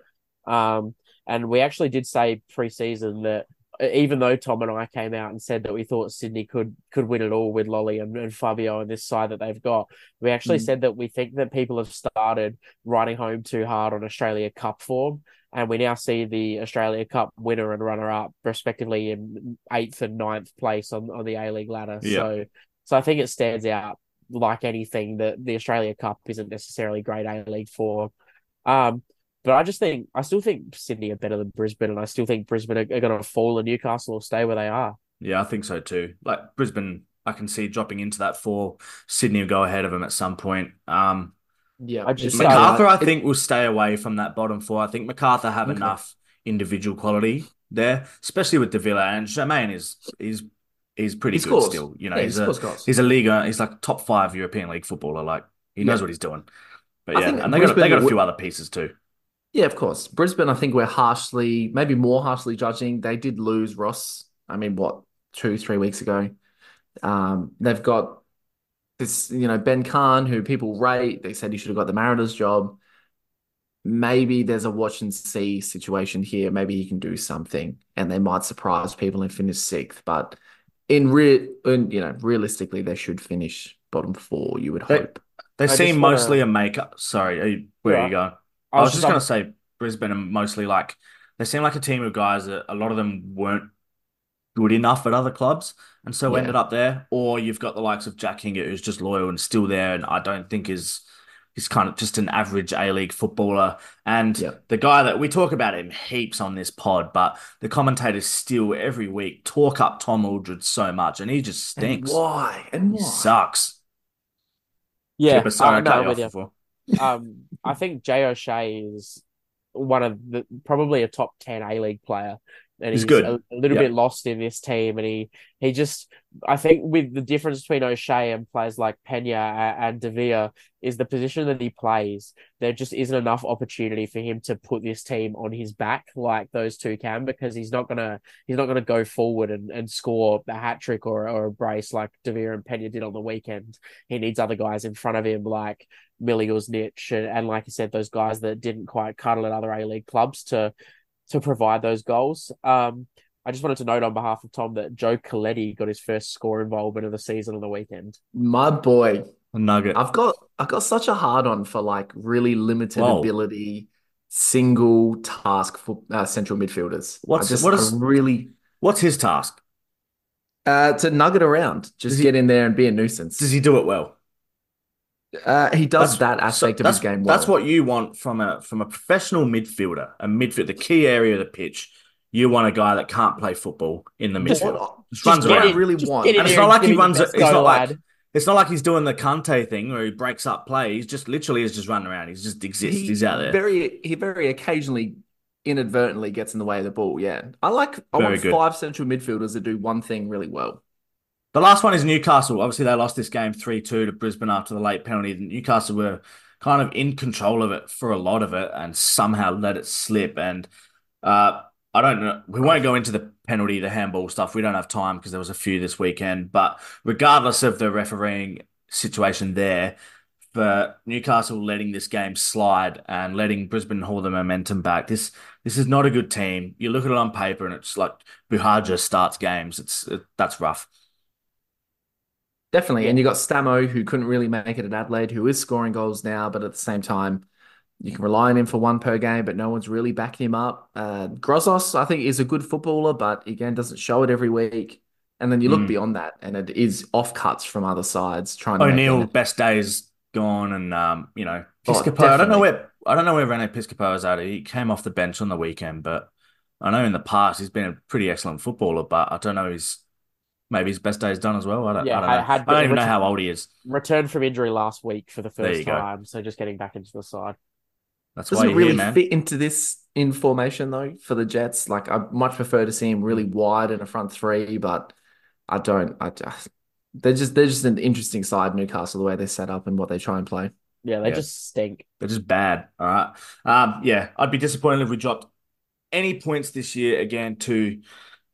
Um, and we actually did say preseason that even though Tom and I came out and said that we thought Sydney could could win it all with Lolley and, and Fabio and this side that they've got, we actually Mm. said that we think that people have started riding home too hard on Australia Cup form. And we now see the Australia Cup winner and runner up, respectively, in eighth and ninth place on, on the A League ladder. Yeah. So so I think it stands out like anything that the Australia Cup isn't necessarily great A League for. Um, but I just think I still think Sydney are better than Brisbane, and I still think Brisbane are, are going to fall, and Newcastle will stay where they are. Yeah, I think so too. Like Brisbane, I can see dropping into that four. Sydney will go ahead of them at some point. Um, Yeah, I just- it's So, MacArthur, I it- think, will stay away from that bottom four. I think MacArthur have Okay. enough individual quality there, especially with Davila and Germain is is he's pretty he good scores. still. You know, Yeah, he he's a scores goals. he's a league he's like top five European League footballer. Like he knows Yeah. what he's doing. But yeah, and they got they got a few other pieces too. Yeah, of course. Brisbane, I think we're harshly, maybe more harshly judging. They did lose Ross. I mean, what, two, three weeks ago. Um, they've got this, you know, Ben Cahn, who people rate, they said he should have got the Mariners job. Maybe there's a watch and see situation here. Maybe he can do something, and they might surprise people and finish sixth. But in real, in, you know, realistically, they should finish bottom four. You would They- hope. They I seem just wanna- mostly a makeup. Sorry, are you- where are you going? I was just going to say Brisbane are mostly like they seem like a team of guys that a lot of them weren't good enough at other clubs and so Yeah. ended up there. Or you've got the likes of Jack Hingert who's just loyal and still there, and I don't think is he's kind of just an average A League footballer. And Yeah. the guy that we talk about him heaps on this pod, but the commentators still every week talk up Tom Aldred so much, and he just And stinks. why? And He sucks. Yeah, us- sorry, uh, I no, um, I think Jay O'Shea is one of the probably a top ten A League player, and He's he's, good. a, a little Yeah. bit lost in this team. And he he just I think with the difference between O'Shea and players like Penha and Devere is the position that he plays. There just isn't enough opportunity for him to put this team on his back like those two can because he's not gonna he's not gonna go forward and, and score a hat trick or or a brace like Devere and Penha did on the weekend. He needs other guys in front of him like Milligal's niche and, and like I said, those guys that didn't quite cuddle at other A League clubs to to provide those goals. Um, I just wanted to note on behalf of Tom that Joe Caletti got his first score involvement of the season on the weekend. My boy, A nugget. I've got I've got such a hard on for like really limited Whoa. ability, single task for uh, central midfielders. What's- I just what is- really What's his task? uh, to nugget around, just he- get in there and be a nuisance. Does he do it well? Uh, he does That's- that aspect so of his game well. That's what you want from a from a professional midfielder, a midfield, the key area of the pitch. You want a guy that can't play football in the Just- midfield. Just, just runs around. in- really just want. get And it's not like he runs. best It's not lad. like it's not like he's doing the Kante thing where he breaks up play. He's just literally is just running around. He's just exists. He he's out there. Very he very occasionally inadvertently gets in the way of the ball. Yeah, I like. I Very want good. five central midfielders that do one thing really well. The last one is Newcastle. Obviously, they lost this game 3 2 to Brisbane after the late penalty. Newcastle were kind of in control of it for a lot of it and somehow let it slip. And uh, I don't know. We won't go into the penalty, the handball stuff. We don't have time because there was a few this weekend. But regardless of the refereeing situation there, for Newcastle letting this game slide and letting Brisbane haul the momentum back, this this is not a good team. You look at it on paper and it's like Buhaja starts games. It's it, that's rough. Definitely. Yeah. And you got Stamo, who couldn't really make it at Adelaide, who is scoring goals now, but at the same time, you can rely on him for one per game, but no one's really backing him up. Uh, Grozos, I think, is a good footballer, but again, doesn't show it every week. And then you look Mm. beyond that, and it is off cuts from other sides trying to O'Neill, best days gone, and um, you know, Oh, I don't know where I don't know where Reno Piscopo is at. He came off the bench on the weekend, but I know in the past he's been a pretty excellent footballer. But I don't know his maybe his best days done as well. I don't, Yeah, I don't know. had- had I don't even know how old he is. Returned from injury last week for the first you go. time, so just getting back into the side. That's why Doesn't you're really here, man. fit into this in formation though for the Jets. Like I much prefer to see him really wide in a front three, but I don't. I just they're just they're just an interesting side, Newcastle, the way they're set up and what they try and play. Yeah, they Yeah. just stink. They're just bad. All right. Um, yeah, I'd be disappointed if we dropped any points this year again to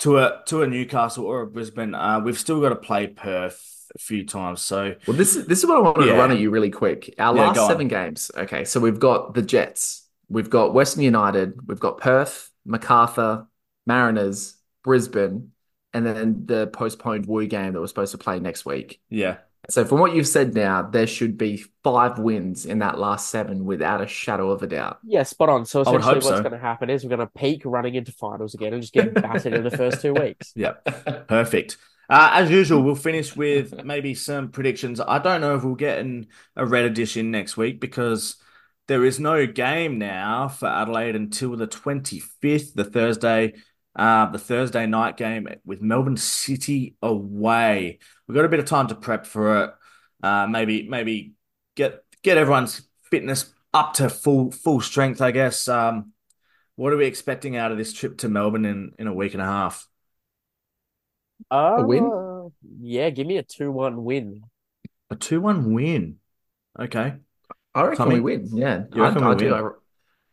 to a to a Newcastle or a Brisbane. Uh, we've still got to play Perth a few times, so Well, this is this is what I wanted Yeah. to run at you really quick. Our Yeah, last go on. seven games. Okay, so we've got the Jets, we've got Western United, we've got Perth, Macarthur, Mariners, Brisbane, and then the postponed Woo game that we're supposed to play next week. yeah. So from what you've said now, there should be five wins in that last seven without a shadow of a doubt. Yeah, spot on. So essentially, what's so. going to happen is we're going to peak running into finals again and just get battered in the first two weeks. [laughs] Yeah, perfect. Uh, as usual, we'll finish with maybe some predictions. I don't know if we'll get a red edition next week because there is no game now for Adelaide until the 25th, the Thursday, uh, the Thursday night game with Melbourne City away. We've got a bit of time to prep for it. Uh, maybe, maybe get get everyone's fitness up to full full strength. I guess. Um, what are we expecting out of this trip to Melbourne in in a week and a half? Uh, win? Yeah, give me a 2 1 win. A 2 1 win. Okay. I reckon Tommy? we win. Yeah, You I, reckon I we do. win? I-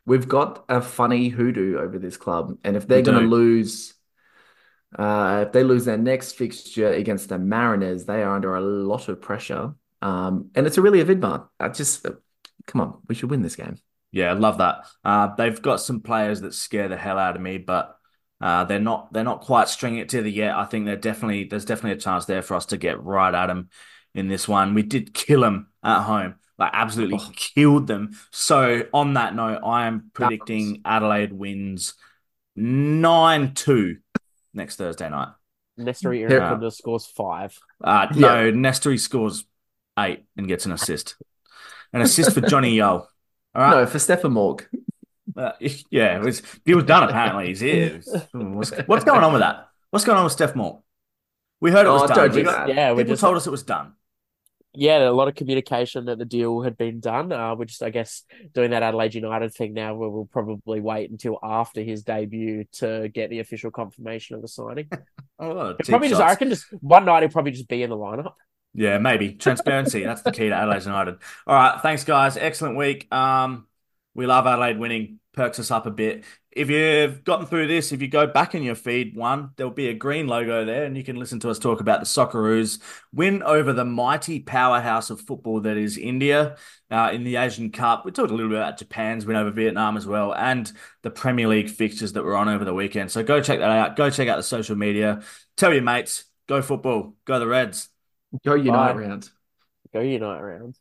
we've got a funny hoodoo over this club, and if they're going to lose, uh, if they lose their next fixture against the Mariners, they are under a lot of pressure. Um, and it's a really avid one. I just, uh, come on, we should win this game. Yeah, love that. Uh, they've got some players that scare the hell out of me, but uh, they're not they're not quite stringing it together yet. I think they're definitely there's definitely a chance there for us to get right at them in this one. We did kill them at home, like absolutely Oh. killed them. So on that note, I am predicting Adelaide wins nine two next Thursday night. Nestory Yeah. Irankunda scores five. Uh, no, Nestory scores eight and gets an assist. An assist for Jonny Yull. All right. No, for Stefan Mauk. Uh, yeah, it was he was done apparently. He's here. What's, what's going on with that? What's going on with Steph Moore? We heard it was Oh, done. don't We got- Yeah, we people just told us it was done. Yeah, a lot of communication that the deal had been done. Uh, we're just, I guess, doing that Adelaide United thing now, where we'll probably wait until after his debut to get the official confirmation of the signing. [laughs] Oh, probably just, I shots. reckon, just one night he'll probably just be in the lineup. Yeah, maybe transparency. That's the key to Adelaide United. All right, thanks guys. Excellent week. Um, we love Adelaide winning. Perks us up a bit. If you've gotten through this, if you go back in your feed, one there'll be a green logo there, and you can listen to us talk about the Socceroos win over the mighty powerhouse of football that is India uh, in the Asian Cup. We talked a little bit about Japan's win over Vietnam as well, and the Premier League fixtures that were on over the weekend. So go check that out. Go check out the social media. Tell your mates. Go football. Go the Reds. Go Unite Bye. round. Go Unite round.